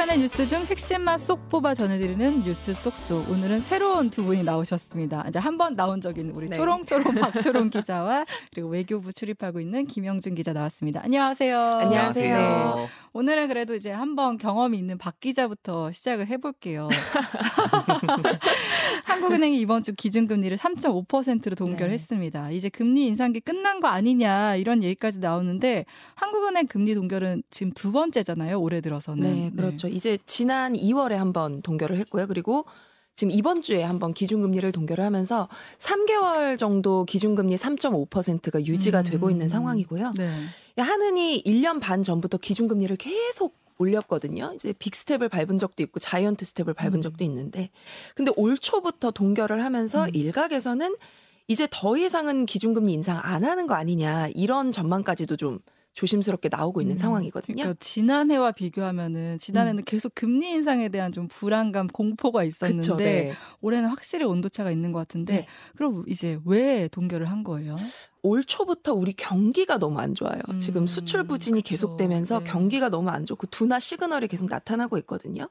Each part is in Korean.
주간의 뉴스 중 핵심만 쏙 뽑아 전해드리는 뉴스 쏙쏙. 오늘은 새로운 두 분이 나오셨습니다. 이제 한 번 나온 적 있는 우리 네. 초롱초롱 박초롱 기자와 그리고 외교부 출입하고 있는 김영준 기자 나왔습니다. 안녕하세요. 안녕하세요. 네. 오늘은 그래도 이제 한 번 경험이 있는 박 기자부터 시작을 해볼게요. 한국은행이 이번 주 기준금리를 3.5%로 동결했습니다. 네. 이제 금리 인상기 끝난 거 아니냐 이런 얘기까지 나오는데 한국은행 금리 동결은 지금 두 번째잖아요. 올해 들어서는. 네. 네, 그렇죠. 네. 이제 지난 2월에 한번 동결을 했고요. 그리고 지금 이번 주에 한번 기준금리를 동결을 하면서 3개월 정도 기준금리 3.5%가 유지가 음. 되고 있는 상황이고요. 네. 하은이 1년 반 전부터 기준금리를 계속 올렸거든요. 이제 빅스텝을 밟은 적도 있고 자이언트 스텝을 밟은 음. 적도 있는데 근데 올 초부터 동결을 하면서 음. 일각에서는 이제 더 이상은 기준금리 인상 안 하는 거 아니냐 이런 전망까지도 좀 조심스럽게 나오고 있는 음, 상황이거든요. 그러니까 지난해와 비교하면은 지난해는 음. 계속 금리 인상에 대한 좀 불안감, 공포가 있었는데 그쵸, 네. 올해는 확실히 온도차가 있는 것 같은데 네. 그럼 이제 왜 동결을 한 거예요? 올 초부터 우리 경기가 너무 안 좋아요. 음, 지금 수출 부진이 그쵸. 계속되면서 네. 경기가 너무 안 좋고 둔화 시그널이 계속 나타나고 있거든요.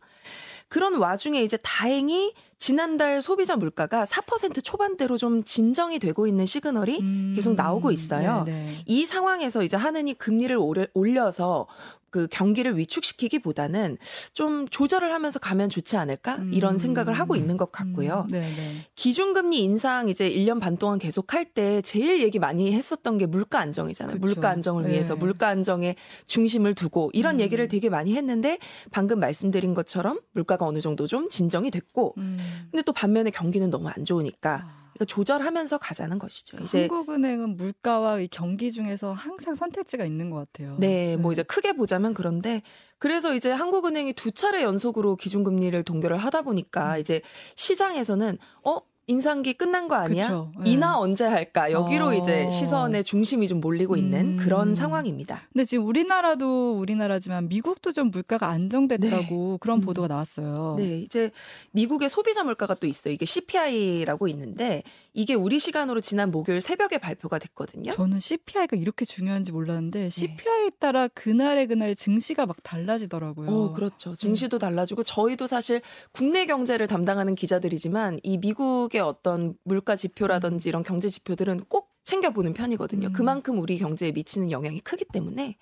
그런 와중에 이제 다행히 지난달 소비자 물가가 4% 초반대로 좀 진정이 되고 있는 시그널이 음, 계속 나오고 있어요. 네네. 이 상황에서 이제 하느니 금리를 올려서 그 경기를 위축시키기보다는 좀 조절을 하면서 가면 좋지 않을까 음. 이런 생각을 하고 있는 것 같고요. 음. 기준금리 인상 이제 1년 반 동안 계속 할 때 제일 얘기 많이 했었던 게 물가 안정이잖아요. 그렇죠. 물가 안정을 네. 위해서 물가 안정에 중심을 두고 이런 음. 얘기를 되게 많이 했는데 방금 말씀드린 것처럼 물가가 어느 정도 좀 진정이 됐고 음. 근데 또 반면에 경기는 너무 안 좋으니까 아. 그러니까 조절하면서 가자는 것이죠. 이제 한국은행은 물가와 경기 중에서 항상 선택지가 있는 것 같아요. 네, 네, 뭐 이제 크게 보자면 그런데 그래서 이제 한국은행이 두 차례 연속으로 기준금리를 동결을 하다 보니까 음. 이제 시장에서는 어 인상기 끝난 거 아니야? 네. 인하 언제 할까? 여기로 어. 이제 시선의 중심이 좀 몰리고 있는 음. 그런 상황입니다. 근데 지금 우리나라도 우리나라지만 미국도 좀 물가가 안정됐다고 네. 그런 음. 보도가 나왔어요. 네, 이제 미국의 소비자 물가가 또 있어요. 이게 CPI라고 있는데 이게 우리 시간으로 지난 목요일 새벽에 발표가 됐거든요. 저는 CPI가 이렇게 중요한지 몰랐는데 CPI에 네. 따라 그날의 그날 증시가 막 달라지더라고요. 어, 그렇죠. 증시도 음. 달라지고 저희도 사실 국내 경제를 담당하는 기자들이지만 이 미국의 어떤 물가 지표라든지 이런 경제 지표들은 꼭 챙겨보는 편이거든요. 음. 그만큼 우리 경제에 미치는 영향이 크기 때문에.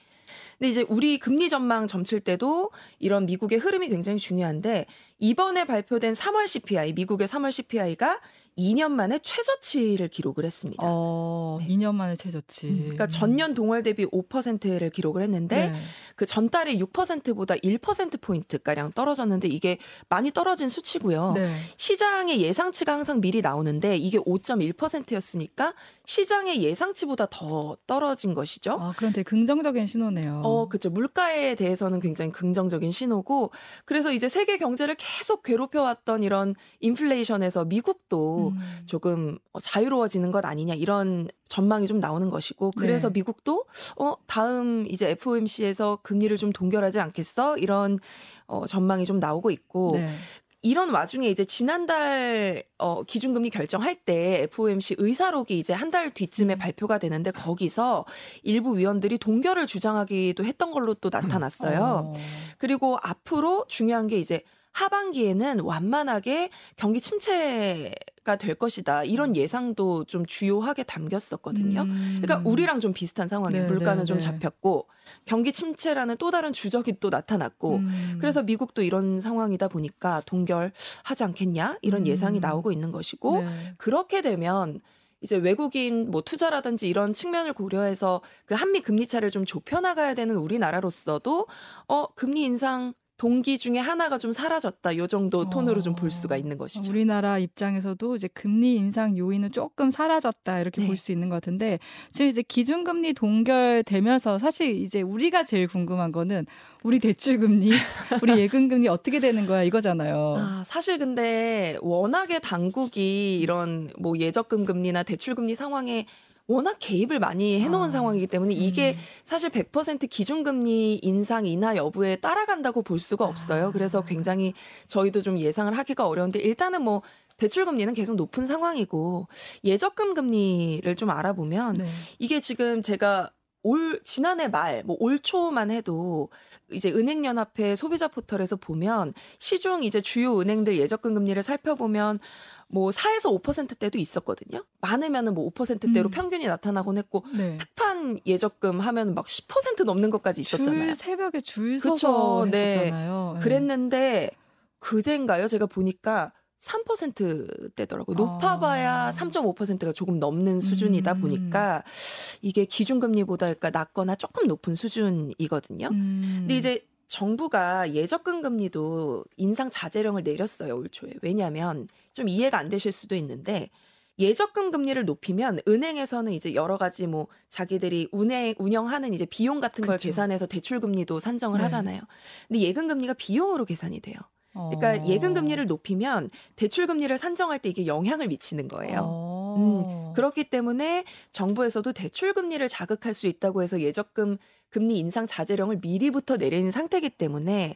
근데 이제 우리 금리 전망 점칠 때도 이런 미국의 흐름이 굉장히 중요한데 이번에 발표된 3월 CPI, 미국의 3월 CPI가 2년 만에 최저치를 기록을 했습니다. 어, 네. 2년 만에 최저치. 음, 그러니까 전년 동월 대비 5%를 기록을 했는데 네. 그 전달에 6%보다 1% 포인트 가량 떨어졌는데 이게 많이 떨어진 수치고요. 네. 시장의 예상치가 항상 미리 나오는데 이게 5.1%였으니까 시장의 예상치보다 더 떨어진 것이죠. 아, 되게 긍정적인 신호네요. 어, 그렇죠. 물가에 대해서는 굉장히 긍정적인 신호고 그래서 이제 세계 경제를 계속 괴롭혀 왔던 이런 인플레이션에서 미국도 음. 조금 어, 자유로워지는 것 아니냐 이런 전망이 좀 나오는 것이고 그래서 네. 미국도 어 다음 이제 FOMC에서 금리를 좀 동결하지 않겠어 이런 어 전망이 좀 나오고 있고 네. 이런 와중에 이제 지난달 어 기준금리 결정할 때 FOMC 의사록이 이제 한 달 뒤쯤에 음. 발표가 되는데 거기서 일부 위원들이 동결을 주장하기도 했던 걸로 또 나타났어요. 어. 그리고 앞으로 중요한 게 이제 하반기에는 완만하게 경기 침체가 될 것이다. 이런 음. 예상도 좀 주요하게 담겼었거든요. 음. 그러니까 우리랑 좀 비슷한 상황이에요. 네, 물가는 네, 좀 네. 잡혔고 경기 침체라는 또 다른 주적이 또 나타났고 음. 그래서 미국도 이런 상황이다 보니까 동결하지 않겠냐 이런 음. 예상이 나오고 있는 것이고 네. 그렇게 되면 이제 외국인 뭐 투자라든지 이런 측면을 고려해서 그 한미 금리 차를 좀 좁혀 나가야 되는 우리나라로서도 어 금리 인상 동기 중에 하나가 좀 사라졌다. 요 정도 톤으로 어, 좀볼 수가 있는 것이죠. 우리나라 입장에서도 이제 금리 인상 요인은 조금 사라졌다. 이렇게 네. 볼수 있는 것 같은데 지금 이제 기준금리 동결되면서 사실 이제 우리가 제일 궁금한 거는 우리 대출금리, 우리 예금금리 어떻게 되는 거야 이거잖아요. 아, 사실 근데 워낙에 당국이 이런 뭐 예적금 금리나 대출금리 상황에 워낙 개입을 많이 해놓은 아. 상황이기 때문에 이게 음. 사실 100% 기준금리 인상 인하 여부에 따라간다고 볼 수가 없어요. 아. 그래서 굉장히 저희도 좀 예상을 하기가 어려운데 일단은 뭐 대출 금리는 계속 높은 상황이고 예적금 금리를 좀 알아보면 네. 이게 지금 제가 올 지난해 말 뭐 올 초만 해도 이제 은행연합회 소비자 포털에서 보면 시중 이제 주요 은행들 예적금 금리를 살펴보면 뭐 4에서 5%대도 있었거든요. 많으면은 뭐 5%대로 음. 평균이 나타나곤 했고 네. 특판 예적금 하면 막 10% 넘는 것까지 있었잖아요. 줄 새벽에 줄 그쵸, 서서 네. 했었잖아요. 네. 그랬는데 그제인가요? 제가 보니까 3%대더라고요. 높아봐야 아. 3.5%가 조금 넘는 수준이다 음. 보니까 이게 기준금리보다 그러니까 낮거나 조금 높은 수준이거든요. 음. 근데 이제 정부가 예적금 금리도 인상 자제령을 내렸어요 올 초에. 왜냐하면 좀 이해가 안 되실 수도 있는데 예적금 금리를 높이면 은행에서는 이제 여러 가지 뭐 자기들이 운행 운영하는 이제 비용 같은 걸 그쵸. 계산해서 대출 금리도 산정을 네. 하잖아요. 근데 예금 금리가 비용으로 계산이 돼요. 그러니까 어. 예금 금리를 높이면 대출 금리를 산정할 때 이게 영향을 미치는 거예요. 어. 그렇기 때문에 정부에서도 대출 금리를 자극할 수 있다고 해서 예적금 금리 인상 자제령을 미리부터 내린 상태이기 때문에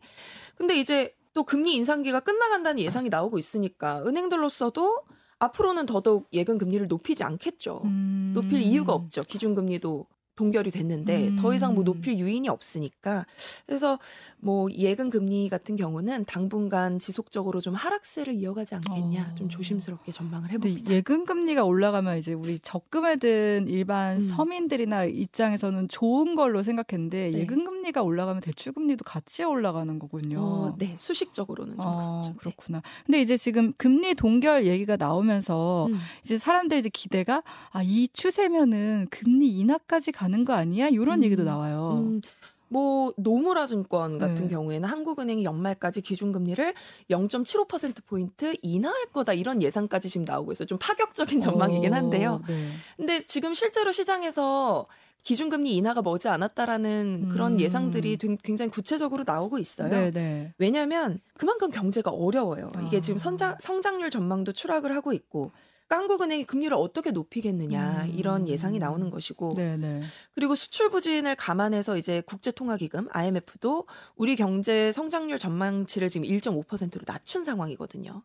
근데 이제 또 금리 인상기가 끝나간다는 예상이 나오고 있으니까 은행들로서도 앞으로는 더더욱 예금 금리를 높이지 않겠죠. 음. 높일 이유가 없죠. 기준 금리도 동결이 됐는데 음. 더 이상 뭐 높일 유인이 없으니까 그래서 뭐 예금 금리 같은 경우는 당분간 지속적으로 좀 하락세를 이어가지 않겠냐 어. 좀 조심스럽게 전망을 해봅니다. 예금 금리가 올라가면 이제 우리 적금에 든 일반 음. 서민들이나 입장에서는 좋은 걸로 생각했는데 네. 예금 금리가 올라가면 대출 금리도 같이 올라가는 거군요. 어, 네 수식적으로는 좀 어, 그렇죠. 네. 그렇구나. 근데 이제 지금 금리 동결 얘기가 나오면서 음. 이제 사람들 이제 기대가 아 이 추세면은 금리 인하까지 가는 거 아니야? 이런 음. 얘기도 나와요. 음, 뭐 노무라 증권 같은 네. 경우에는 한국은행이 연말까지 기준금리를 0.75% 포인트 인하할 거다 이런 예상까지 지금 나오고 있어요. 좀 파격적인 전망이긴 한데요. 어, 네. 근데 지금 실제로 시장에서 기준금리 인하가 머지 않았다라는 그런 음. 예상들이 된- 굉장히 구체적으로 나오고 있어요. 네, 네. 왜냐하면 그만큼 경제가 어려워요. 이게 아. 지금 성장, 성장률 전망도 추락을 하고 있고 한국은행이 금리를 어떻게 높이겠느냐 음. 이런 예상이 나오는 것이고 네, 네. 그리고 수출 부진을 감안해서 이제 국제통화기금 IMF도 우리 경제 성장률 전망치를 지금 1.5%로 낮춘 상황이거든요.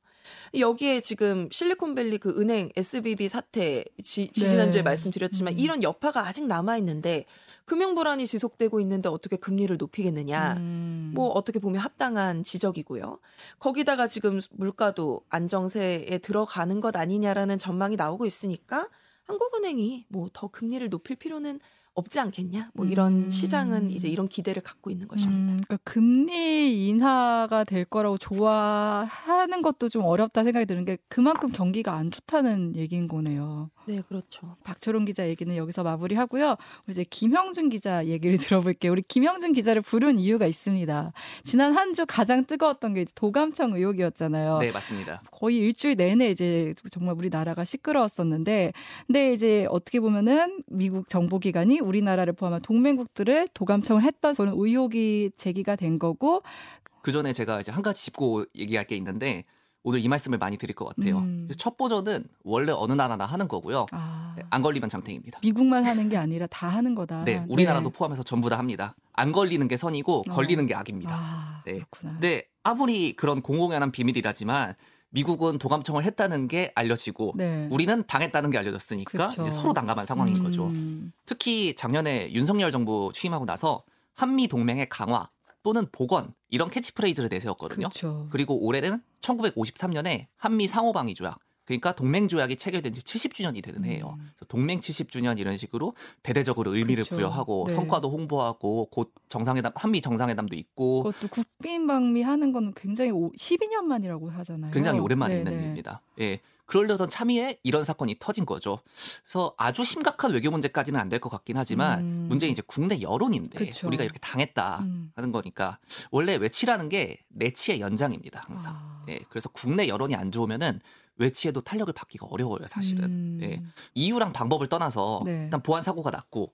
여기에 지금 실리콘밸리 그 은행 SBB 사태 지, 지난주에 네. 말씀드렸지만 음. 이런 여파가 아직 남아 있는데 금융 불안이 지속되고 있는데 어떻게 금리를 높이겠느냐. 음. 뭐 어떻게 보면 합당한 지적이고요. 거기다가 지금 물가도 안정세에 들어가는 것 아니냐라는 전망이 나오고 있으니까 한국은행이 뭐 더 금리를 높일 필요는 없지 않겠냐. 뭐 이런 음. 시장은 이제 이런 기대를 갖고 있는 것입니다. 음, 그러니까 금리 인하가 될 거라고 좋아하는 것도 좀 어렵다 생각이 드는 게 그만큼 경기가 안 좋다는 얘기인 거네요. 네, 그렇죠. 박초롱 기자 얘기는 여기서 마무리하고요. 우리 이제 김형준 기자 얘기를 들어볼게요. 우리 김형준 기자를 부른 이유가 있습니다. 지난 한 주 가장 뜨거웠던 게 도감청 의혹이었잖아요. 네, 맞습니다. 거의 일주일 내내 이제 정말 우리나라가 시끄러웠었는데, 근데 이제 어떻게 보면은 미국 정보기관이 우리나라를 포함한 동맹국들을 도감청을 했던 그런 의혹이 제기가 된 거고, 그 전에 제가 이제 한 가지 짚고 얘기할 게 있는데 오늘 이 말씀을 많이 드릴 것 같아요. 음. 첫 버전은 원래 어느 나라나 하는 거고요. 아, 네, 안 걸리면 장땡입니다. 미국만 하는 게 아니라 다 하는 거다. 네, 우리나라도 네. 포함해서 전부 다 합니다. 안 걸리는 게 선이고 어. 걸리는 게 악입니다. 아, 네. 그렇구나. 근데 아무리 그런 공공연한 비밀이라지만 미국은 도감청을 했다는 게 알려지고 네. 우리는 당했다는 게 알려졌으니까 그쵸. 이제 서로 난감한 상황인 거죠. 음, 특히 작년에 윤석열 정부 취임하고 나서 한미 동맹의 강화 또는 복원 이런 캐치프레이즈를 내세웠거든요. 그렇죠. 그리고 올해는 1953년에 한미 상호방위 조약 그러니까 동맹 조약이 체결된 지 70주년이 되는 해예요. 음. 동맹 70주년 이런 식으로 대대적으로 의미를 그렇죠. 부여하고 네. 성과도 홍보하고 곧 정상회담 한미 정상회담도 있고 그것도 국빈방미 하는 거는 굉장히 오, 12년 만이라고 하잖아요. 굉장히 오랜만에 네, 있는 네. 일입니다. 예. 그러려던 참의에 이런 사건이 터진 거죠. 그래서 아주 심각한 외교 문제까지는 안 될 것 같긴 하지만 음. 문제는 이제 국내 여론인데 그쵸. 우리가 이렇게 당했다 음. 하는 거니까 원래 외치라는 게 내치의 연장입니다. 항상. 아. 예. 그래서 국내 여론이 안 좋으면은 외치에도 탄력을 받기가 어려워요, 사실은. 음. 예. 이유랑 방법을 떠나서 네. 일단 보안 사고가 났고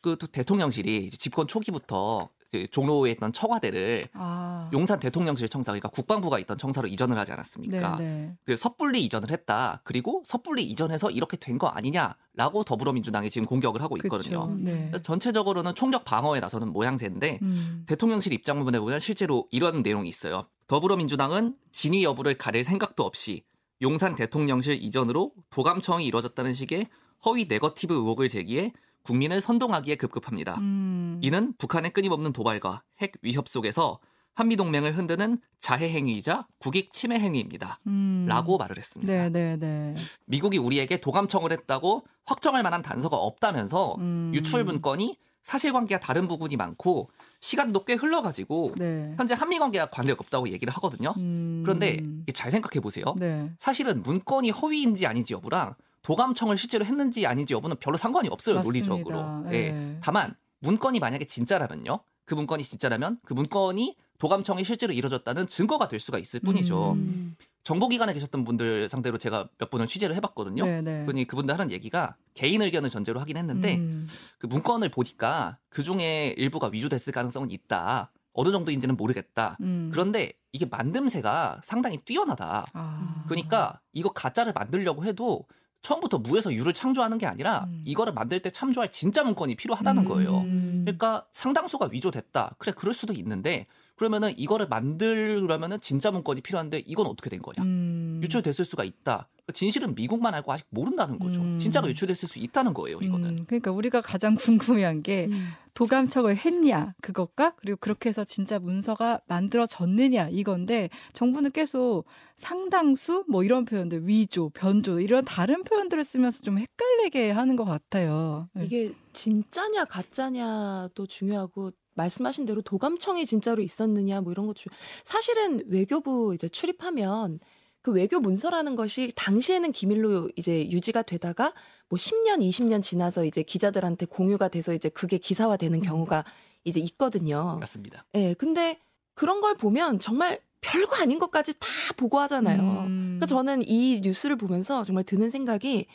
그 또 대통령실이 집권 초기부터 그 종로에 있던 청와대를 아. 용산 대통령실 청사 그러니까 국방부가 있던 청사로 이전을 하지 않았습니까? 네, 네. 그 섣불리 이전을 했다. 그리고 섣불리 이전해서 이렇게 된 거 아니냐라고 더불어민주당이 지금 공격을 하고 있거든요. 네. 그래서 전체적으로는 총력 방어에 나서는 모양새인데 음. 대통령실 입장문에 보면 실제로 이런 내용이 있어요. 더불어민주당은 진위 여부를 가릴 생각도 없이 용산 대통령실 이전으로 도감청이 이뤄졌다는 식의 허위 네거티브 의혹을 제기해 국민을 선동하기에 급급합니다. 음. 이는 북한의 끊임없는 도발과 핵 위협 속에서 한미 동맹을 흔드는 자해 행위이자 국익 침해 행위입니다. 음. 라고 말을 했습니다. 네, 네, 네. 미국이 우리에게 도감청을 했다고 확정할 만한 단서가 없다면서 음. 유출 문건이 사실관계와 다른 부분이 많고 시간도 꽤 흘러가지고 네. 현재 한미 관계와 관계가 없다고 얘기를 하거든요. 음. 그런데 잘 생각해 보세요. 네. 사실은 문건이 허위인지 아닌지 여부랑 도감청을 실제로 했는지 아닌지 여부는 별로 상관이 없어요 맞습니다. 논리적으로. 네. 예. 다만 문건이 만약에 진짜라면요. 그 문건이 진짜라면 그 문건이 도감청이 실제로 이루어졌다는 증거가 될 수가 있을 뿐이죠. 음. 정보기관에 계셨던 분들 상대로 제가 몇 분을 취재를 해봤거든요. 네, 네. 그러니 그분들 하는 얘기가 개인 의견을 전제로 하긴 했는데 음. 그 문건을 보니까 그 중에 일부가 위조됐을 가능성은 있다. 어느 정도인지는 모르겠다. 음. 그런데 이게 만듦새가 상당히 뛰어나다. 아. 그러니까 이거 가짜를 만들려고 해도 처음부터 무에서 유를 창조하는 게 아니라 음. 이거를 만들 때 참조할 진짜 문건이 필요하다는 거예요. 음. 그러니까 상당수가 위조됐다. 그래 그럴 수도 있는데 그러면은 이거를 만들려면은 진짜 문건이 필요한데 이건 어떻게 된 거냐? 음. 유출됐을 수가 있다. 진실은 미국만 알고 아직 모른다는 거죠. 음. 진짜가 유출됐을 수 있다는 거예요. 이거는. 음, 그러니까 우리가 가장 궁금해한 게 음. 도감청을 했냐 그것과 그리고 그렇게 해서 진짜 문서가 만들어졌느냐 이건데 정부는 계속 상당수 뭐 이런 표현들 위조, 변조 이런 다른 표현들을 쓰면서 좀 헷갈리게 하는 것 같아요. 네. 이게 진짜냐 가짜냐도 중요하고 말씀하신 대로 도감청이 진짜로 있었느냐 뭐 이런 것 중. 사실은 외교부 이제 출입하면 그 외교 문서라는 것이 당시에는 기밀로 이제 유지가 되다가 뭐 10년, 20년 지나서 이제 기자들한테 공유가 돼서 이제 그게 기사화되는 음. 경우가 이제 있거든요. 맞습니다. 예, 근데 그런 걸 보면 정말 별거 아닌 것까지 다 보고하잖아요. 음. 그러니까 저는 이 뉴스를 보면서 정말 드는 생각이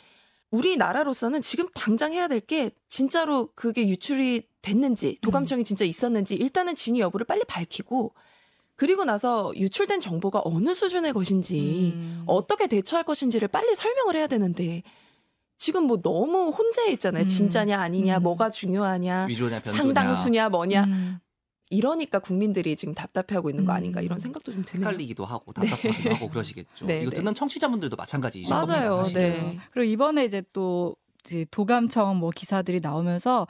우리나라로서는 지금 당장 해야 될 게 진짜로 그게 유출이 됐는지 도감청이 진짜 있었는지 일단은 진위 여부를 빨리 밝히고 그리고 나서 유출된 정보가 어느 수준의 것인지 음. 어떻게 대처할 것인지를 빨리 설명을 해야 되는데 지금 뭐 너무 혼재해 있잖아요. 음. 진짜냐 아니냐 음. 뭐가 중요하냐 위조냐 변조냐. 상당수냐 뭐냐 음. 이러니까 국민들이 지금 답답해하고 있는 거 음. 아닌가 이런 생각도 좀 드네요. 헷갈리기도 하고 답답하기도 하고 그러시겠죠. 네, 이거 네. 듣는 청취자분들도 마찬가지이실 맞아요. 겁니다. 사실은. 네. 그리고 이번에 이제 또 이제 도감청 뭐 기사들이 나오면서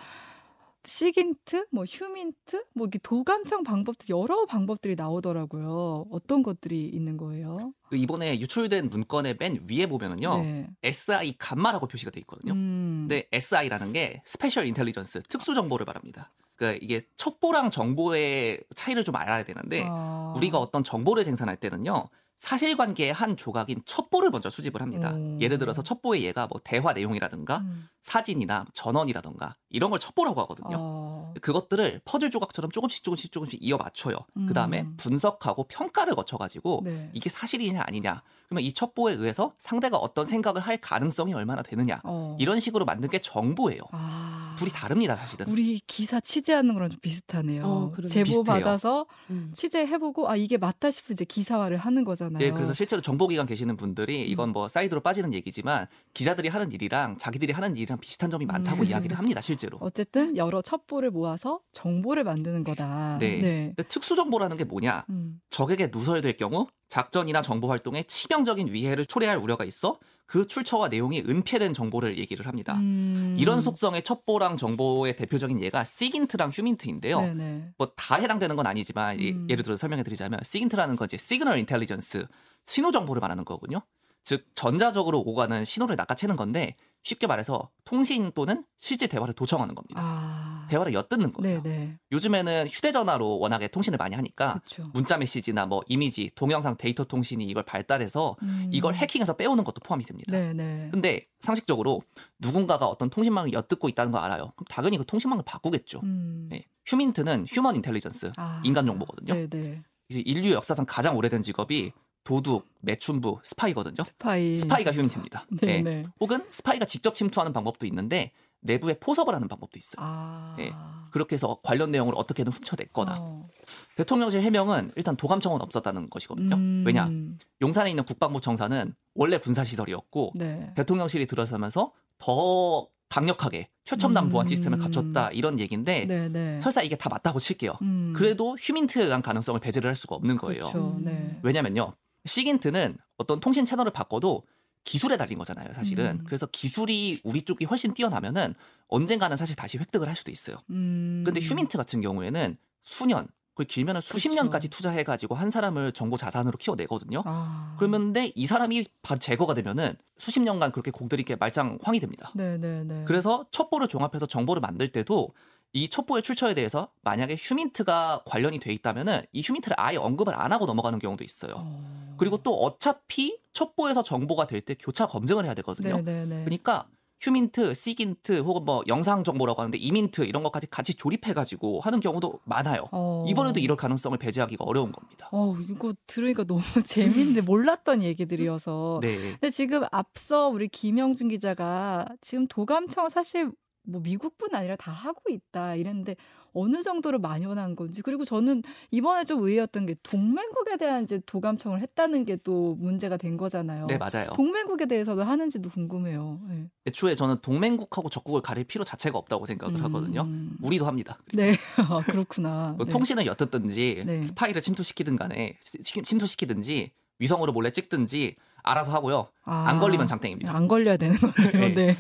SIGINT, 뭐 HUMINT, 뭐 이게 도감청 방법도 여러 방법들이 나오더라고요. 어떤 것들이 있는 거예요? 그 이번에 유출된 문건의 맨 위에 보면은요. 네. SI 감마라고 표시가 돼 있거든요. 음. 근데 SI라는 게 Special Intelligence 특수 정보를 말합니다. 그러니까 이게 첩보랑 정보의 차이를 좀 알아야 되는데 아. 우리가 어떤 정보를 생산할 때는요. 사실관계의 한 조각인 첩보를 먼저 수집을 합니다. 오. 예를 들어서 첩보의 예가 뭐 대화 내용이라든가 음. 사진이나 전원이라든가 이런 걸 첩보라고 하거든요. 어. 그것들을 퍼즐 조각처럼 조금씩 조금씩 조금씩 이어 맞춰요. 음. 그 다음에 분석하고 평가를 거쳐가지고 네. 이게 사실이냐 아니냐. 그러면 이 첩보에 의해서 상대가 어떤 생각을 할 가능성이 얼마나 되느냐. 어. 이런 식으로 만든 게 정보예요. 아. 둘이 다릅니다, 사실은. 우리 기사 취재하는 거랑 좀 비슷하네요. 어. 제보 비슷해요. 받아서 음. 취재해보고 아 이게 맞다 싶으면 이제 기사화를 하는 거잖아요. 예, 그래서 실제로 정보기관 계시는 음. 분들이 이건 뭐 사이드로 빠지는 얘기지만 기자들이 하는 일이랑 자기들이 하는 일이랑 비슷한 점이 많다고 음. 이야기를 합니다, 실제로. 어쨌든 여러 첩보를 모아서 정보를 만드는 거다. 네. 네. 특수 정보라는 게 뭐냐? 음. 적에게 누설될 경우 작전이나 정보 활동에 치명적인 위해를 초래할 우려가 있어 그 출처와 내용이 은폐된 정보를 얘기를 합니다. 음. 이런 속성의 첩보랑 정보의 대표적인 예가 SIGINT랑 HUMINT인데요. 네네. 뭐 다 해당되는 건 아니지만 이- 음. 예를 들어 설명해 드리자면 SIGINT라는 건 이제 signal intelligence 신호 정보를 말하는 거거든요. 즉 전자적으로 오가는 신호를 낚아채는 건데 쉽게 말해서 통신 또는 실제 대화를 도청하는 겁니다. 아. 대화를 엿듣는 거예요. 네네. 요즘에는 휴대전화로 워낙에 통신을 많이 하니까. 문자 메시지나 뭐 이미지, 동영상 데이터 통신이 이걸 발달해서 음. 이걸 해킹해서 빼오는 것도 포함이 됩니다. 네네. 근데 상식적으로 누군가가 어떤 통신망을 엿듣고 있다는 걸 알아요. 그럼 당연히 그 통신망을 바꾸겠죠. 음. 네. HUMINT는 human intelligence, 아. 인간 정보거든요. 네네. 이제 인류 역사상 가장 오래된 직업이 도둑, 매춘부, 스파이거든요. 스파이. 스파이가 HUMINT입니다. 네. 네네. 혹은 스파이가 직접 침투하는 방법도 있는데 내부에 포섭을 하는 방법도 있어요. 아. 네. 그렇게 해서 관련 내용을 어떻게든 훔쳐냈거나 어. 대통령실 해명은 일단 도감청은 없었다는 것이거든요. 음. 왜냐? 용산에 있는 국방부 청사는 원래 군사시설이었고 네. 대통령실이 들어서면서 더 강력하게 최첨단 음. 보안 시스템을 갖췄다 이런 얘기인데 네네. 설사 이게 다 맞다고 칠게요. 음. 그래도 HUMINT에 의한 가능성을 배제를 할 수가 없는 거예요. 그렇죠. 음. 네. 왜냐면요. 시긴트는 어떤 통신 채널을 바꿔도 기술에 달린 거잖아요, 사실은. 음. 그래서 기술이 우리 쪽이 훨씬 뛰어나면은 언젠가는 사실 다시 획득을 할 수도 있어요. 음. 근데 휴민트 같은 경우에는 수년, 거의 길면은 수십 그쵸. 년까지 투자해가지고 한 사람을 정보 자산으로 키워내거든요. 아. 그러면데 이 사람이 바로 제거가 되면은 수십 년간 그렇게 공들이게 말짱 황이 됩니다. 네네네. 그래서 첩보를 종합해서 정보를 만들 때도 이 첩보의 출처에 대해서 만약에 휴민트가 관련이 돼 있다면은 이 휴민트를 아예 언급을 안 하고 넘어가는 경우도 있어요. 어. 그리고 또 어차피 첩보에서 정보가 될 때 교차 검증을 해야 되거든요. 네네네. 그러니까 휴민트, 시긴트 혹은 뭐 영상 정보라고 하는데 이민트 이런 것까지 같이 조립해 가지고 하는 경우도 많아요. 어. 이번에도 이럴 가능성을 배제하기가 어려운 겁니다. 어, 이거 들으니까 너무 재밌는데 몰랐던 얘기들이어서. 네. 근데 지금 앞서 우리 김영준 기자가 지금 도감청 사실 뭐 미국뿐 아니라 다 하고 있다 이랬는데 어느 정도로 원한 건지 그리고 저는 이번에 좀 의외였던 게 동맹국에 대한 이제 도감청을 했다는 게 또 문제가 된 거잖아요. 네, 맞아요. 동맹국에 대해서도 하는지도 궁금해요. 네. 애초에 저는 동맹국하고 적국을 가릴 필요 자체가 없다고 생각을 하거든요. 음. 우리도 합니다. 네, 아, 그렇구나. 뭐 네. 통신을 엿듣든지 네. 스파이를 침투시키든 간에 시- 침투시키든지 위성으로 몰래 찍든지 알아서 하고요. 아, 안 걸리면 장땡입니다. 안 걸려야 되는 거네요. 네. 네.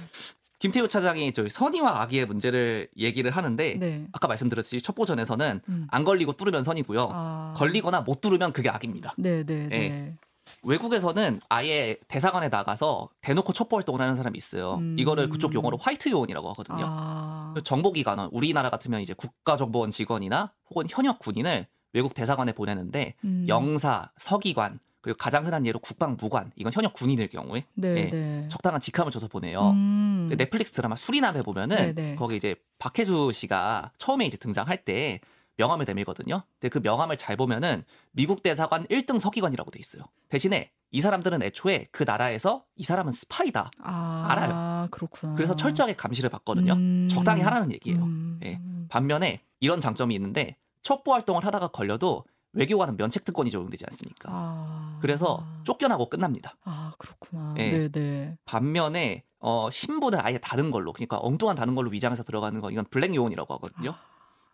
김태우 차장이 저희 선의와 악의의 문제를 얘기를 하는데 네. 아까 말씀드렸듯이 첩보전에서는 음. 안 걸리고 뚫으면 선이고요. 아. 걸리거나 못 뚫으면 그게 악입니다. 네, 네, 네. 예. 외국에서는 아예 대사관에 나가서 대놓고 첩보 활동을 하는 사람이 있어요. 음. 이거를 그쪽 용어로 화이트 요원이라고 하거든요. 아. 정보기관은 우리나라 같으면 이제 국가정보원 직원이나 혹은 현역 군인을 외국 대사관에 보내는데 음. 영사, 서기관 그리고 가장 흔한 예로 국방무관 이건 현역 군인일 경우에 네, 예, 네. 적당한 직함을 줘서 보내요. 음. 넷플릭스 드라마 수리남에 보면은 네네. 거기 이제 박혜주 씨가 처음에 이제 등장할 때 명함을 내밀거든요. 근데 그 명함을 잘 보면은 미국 대사관 1등 서기관이라고 돼 있어요. 대신에 이 사람들은 애초에 그 나라에서 이 사람은 스파이다. 아, 알아요. 그렇구나. 그래서 철저하게 감시를 받거든요. 음. 적당히 하라는 얘기예요. 음. 예. 반면에 이런 장점이 있는데 첩보 활동을 하다가 걸려도 외교관은 면책 특권이 적용되지 않습니까? 아. 그래서 쫓겨나고 끝납니다. 아, 그렇구나. 예. 네, 네. 반면에 어, 신분을 아예 다른 걸로 그러니까 엉뚱한 다른 걸로 위장해서 들어가는 거 이건 블랙 요원이라고 하거든요.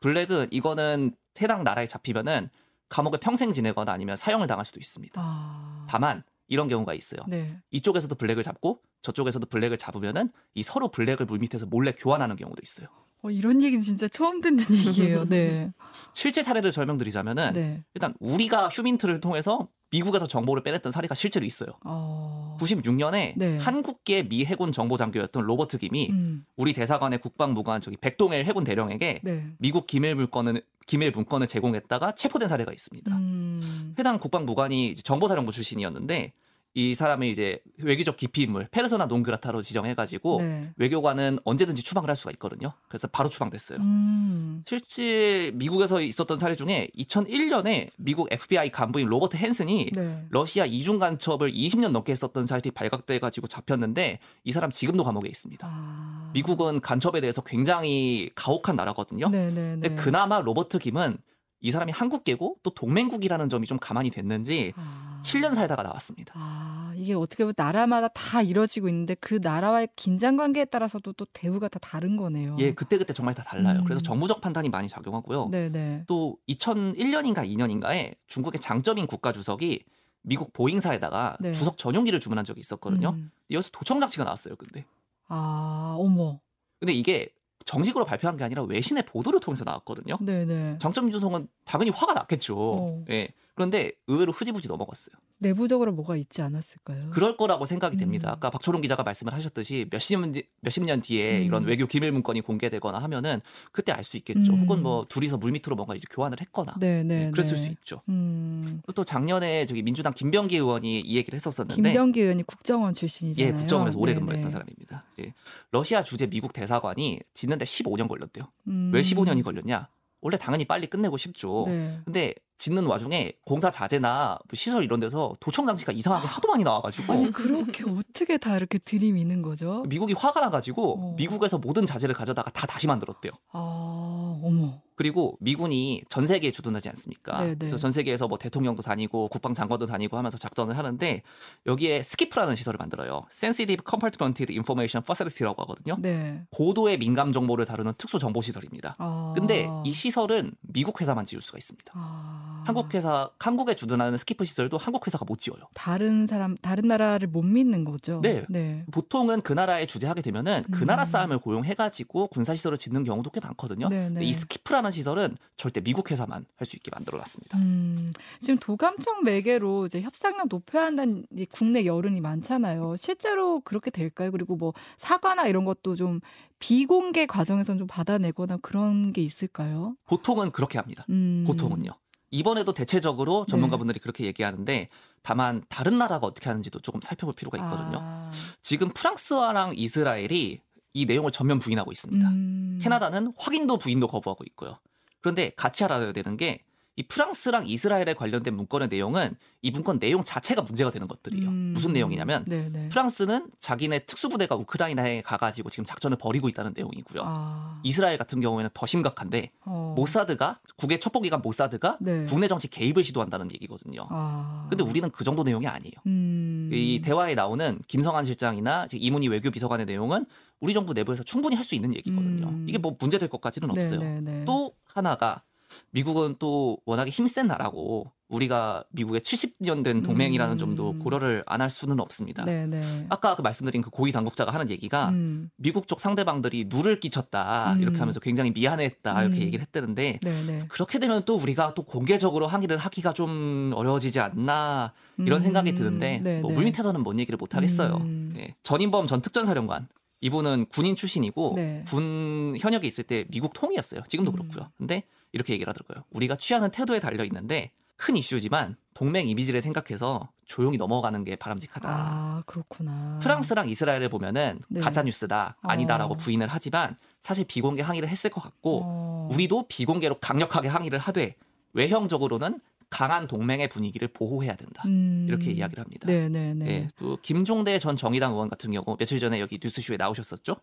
블랙은 이거는 해당 나라에 잡히면은 감옥에 평생 지내거나 아니면 사형을 당할 수도 있습니다. 아. 다만 이런 경우가 있어요. 네. 이쪽에서도 블랙을 잡고 저쪽에서도 블랙을 잡으면은 이 서로 블랙을 물밑에서 몰래 교환하는 경우도 있어요. 어, 이런 얘기는 진짜 처음 듣는 얘기예요. 네. 실제 사례를 설명드리자면은 네. 일단 우리가 휴민트를 통해서 미국에서 정보를 빼냈던 사례가 실제로 있어요. 어. 96년에 네. 한국계 미 해군 정보장교였던 로버트 김이 음. 우리 대사관의 국방무관 저기 백동엘 해군 대령에게 네. 미국 기밀 물건을 기밀 문건을 제공했다가 체포된 사례가 있습니다. 음. 해당 국방무관이 이제 정보사령부 출신이었는데 이 사람이 이제 외교적 기피 인물 페르소나 논그라타로 지정해가지고 네. 외교관은 언제든지 추방을 할 수가 있거든요. 그래서 바로 추방됐어요. 음. 실제 미국에서 있었던 사례 중에 2001년에 미국 FBI 간부인 로버트 헨슨이 네. 러시아 이중 간첩을 20년 넘게 했었던 사실이 발각돼 가지고 잡혔는데 이 사람 지금도 감옥에 있습니다. 아. 미국은 간첩에 대해서 굉장히 가혹한 나라거든요. 네, 네, 네. 근데 그나마 로버트 김은 이 사람이 한국계고 또 동맹국이라는 점이 좀 가만히 됐는지 아. 7년 살다가 나왔습니다. 아, 이게 어떻게 보면 나라마다 다 이뤄지고 있는데 그 나라와의 긴장 관계에 따라서도 또 대우가 다 다른 거네요. 예, 그때 그때 정말 다 달라요. 음. 그래서 정무적 판단이 많이 작용하고요. 네, 네. 또 2001년인가 2년인가에 중국의 장점인 국가 주석이 미국 보잉사에다가 네. 주석 전용기를 주문한 적이 있었거든요. 음. 여기서 도청 장치가 나왔어요. 근데 아, 어머. 근데 이게 정식으로 발표한 게 아니라 외신의 보도를 통해서 나왔거든요. 네, 네. 장점 주석은 당연히 화가 났겠죠. 어. 예. 그런데 의외로 흐지부지 넘어갔어요. 내부적으로 뭐가 있지 않았을까요? 그럴 거라고 생각이 됩니다. 음. 아까 박초롱 기자가 말씀을 하셨듯이 몇십 년, 뒤- 몇십 년 뒤에 음. 이런 외교 기밀 문건이 공개되거나 하면은 그때 알 수 있겠죠. 음. 혹은 뭐 둘이서 물밑으로 뭔가 이제 교환을 했거나 네, 네. 예, 그랬을 네. 수 있죠. 음. 또 작년에 저기 민주당 김병기 의원이 이 얘기를 했었었는데 김병기 의원이 국정원 출신이잖아요. 예, 국정원에서 오래 네, 근무했던 네. 사람입니다. 예. 러시아 주재 미국 대사관이 짓는데 15년 걸렸대요. 음. 왜 15년이 걸렸냐? 원래 당연히 빨리 끝내고 싶죠. 네. 근데 짓는 와중에 공사 자재나 뭐 시설 이런 데서 도청 장치가 이상하게 하도 많이 나와가지고 아니 그렇게 어떻게 다 이렇게 들이미는 거죠? 미국이 화가 나가지고 어. 미국에서 모든 자재를 가져다가 다 다시 만들었대요. 아, 어머. 그리고 미군이 전 세계에 주둔하지 않습니까? 네네. 그래서 전 세계에서 뭐 대통령도 다니고 국방장관도 다니고 하면서 작전을 하는데 여기에 SCIF라는 시설을 만들어요. Sensitive Compartmented Information Facility라고 하거든요. 네. 고도의 민감 정보를 다루는 특수 정보 시설입니다. 아. 근데 이 시설은 미국 회사만 지을 수가 있습니다. 아. 한국 회사 한국에 주둔하는 SCIF 시설도 한국 회사가 못 지어요. 다른 사람 다른 나라를 못 믿는 거죠. 네. 네. 보통은 그 나라에 주재하게 되면은 그 나라 음. 사람을 고용해가지고 군사 시설을 짓는 경우도 꽤 많거든요. 네, 근데 네. 이 SCIF라는 시설은 절대 미국 회사만 할 수 있게 만들어놨습니다. 음, 지금 도감청 매개로 이제 협상력 높여야 한다는 이 국내 여론이 많잖아요. 실제로 그렇게 될까요? 그리고 뭐 사과나 이런 것도 좀 비공개 과정에서는 좀 받아내거나 그런 게 있을까요? 보통은 그렇게 합니다. 음. 보통은요. 이번에도 대체적으로 네. 전문가분들이 그렇게 얘기하는데 다만 다른 나라가 어떻게 하는지도 조금 살펴볼 필요가 있거든요. 아, 지금 프랑스와랑 이스라엘이 이 내용을 전면 부인하고 있습니다. 음. 캐나다는 확인도 부인도 거부하고 있고요. 그런데 같이 알아야 되는 게 이 프랑스랑 이스라엘에 관련된 문건의 내용은 이 문건 내용 자체가 문제가 되는 것들이에요. 음. 무슨 내용이냐면 네네. 프랑스는 자기네 특수부대가 우크라이나에 가가지고 지금 작전을 벌이고 있다는 내용이고요. 아, 이스라엘 같은 경우에는 더 심각한데 어. 모사드가 국외 첩보기관 모사드가 네. 국내 정치 개입을 시도한다는 얘기거든요. 아. 근데 우리는 그 정도 내용이 아니에요. 음. 이 대화에 나오는 김성한 실장이나 지금 이문희 외교비서관의 내용은 우리 정부 내부에서 충분히 할 수 있는 얘기거든요. 음. 이게 뭐 문제될 것까지는 없어요. 네네네. 또 하나가 미국은 또 워낙에 힘센 나라고 우리가 미국의 70년 된 동맹이라는 음. 점도 고려를 안 할 수는 없습니다. 네네. 아까 그 말씀드린 그 고위 당국자가 하는 얘기가 음. 미국 쪽 상대방들이 누를 끼쳤다 음. 이렇게 하면서 굉장히 미안했다 이렇게 음. 얘기를 했다는데 네네. 그렇게 되면 또 우리가 또 공개적으로 항의를 하기가 좀 어려워지지 않나 이런 음. 생각이 드는데 네네. 뭐 물밑에서는 뭔 얘기를 못 하겠어요. 음. 예. 전인범 전 특전사령관 이분은 군인 출신이고 네. 군 현역에 있을 때 미국 통이었어요. 지금도 음. 그렇고요. 근데 이렇게 얘기를 하더라고요. 우리가 취하는 태도에 달려 있는데 큰 이슈지만 동맹 이미지를 생각해서 조용히 넘어가는 게 바람직하다. 아 그렇구나. 프랑스랑 이스라엘을 보면은 네. 가짜 뉴스다 아니다라고 어. 부인을 하지만 사실 비공개 항의를 했을 것 같고 어. 우리도 비공개로 강력하게 항의를 하되 외형적으로는 강한 동맹의 분위기를 보호해야 된다. 음. 이렇게 이야기를 합니다. 네네네. 예, 또 김종대 전 정의당 의원 같은 경우 며칠 전에 여기 뉴스쇼에 나오셨었죠.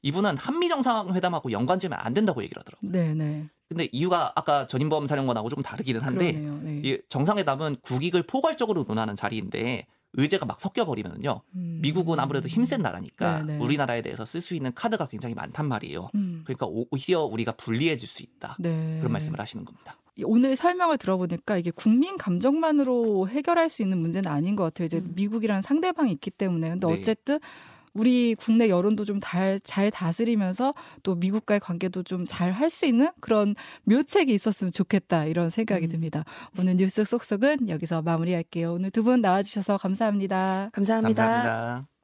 이분은 한미 정상회담하고 연관지면 안 된다고 얘기를 하더라고요. 네네. 근데 이유가 아까 전인범 사령관하고 조금 다르기는 한데. 네. 이 정상회담은 국익을 포괄적으로 논하는 자리인데 의제가 막 섞여 버리면요. 음. 미국은 아무래도 힘센 나라니까 네네. 우리나라에 대해서 쓸 수 있는 카드가 굉장히 많단 말이에요. 음. 그러니까 오히려 우리가 불리해질 수 있다. 네. 그런 말씀을 하시는 겁니다. 오늘 설명을 들어보니까 이게 국민 감정만으로 해결할 수 있는 문제는 아닌 것 같아요. 이제 음. 미국이라는 상대방이 있기 때문에. 근데 네. 어쨌든 우리 국내 여론도 좀 잘 다스리면서 또 미국과의 관계도 좀 잘 할 수 있는 그런 묘책이 있었으면 좋겠다 이런 생각이 음. 듭니다. 오늘 뉴스 쏙쏙은 여기서 마무리할게요. 오늘 두 분 나와주셔서 감사합니다. 감사합니다. 감사합니다.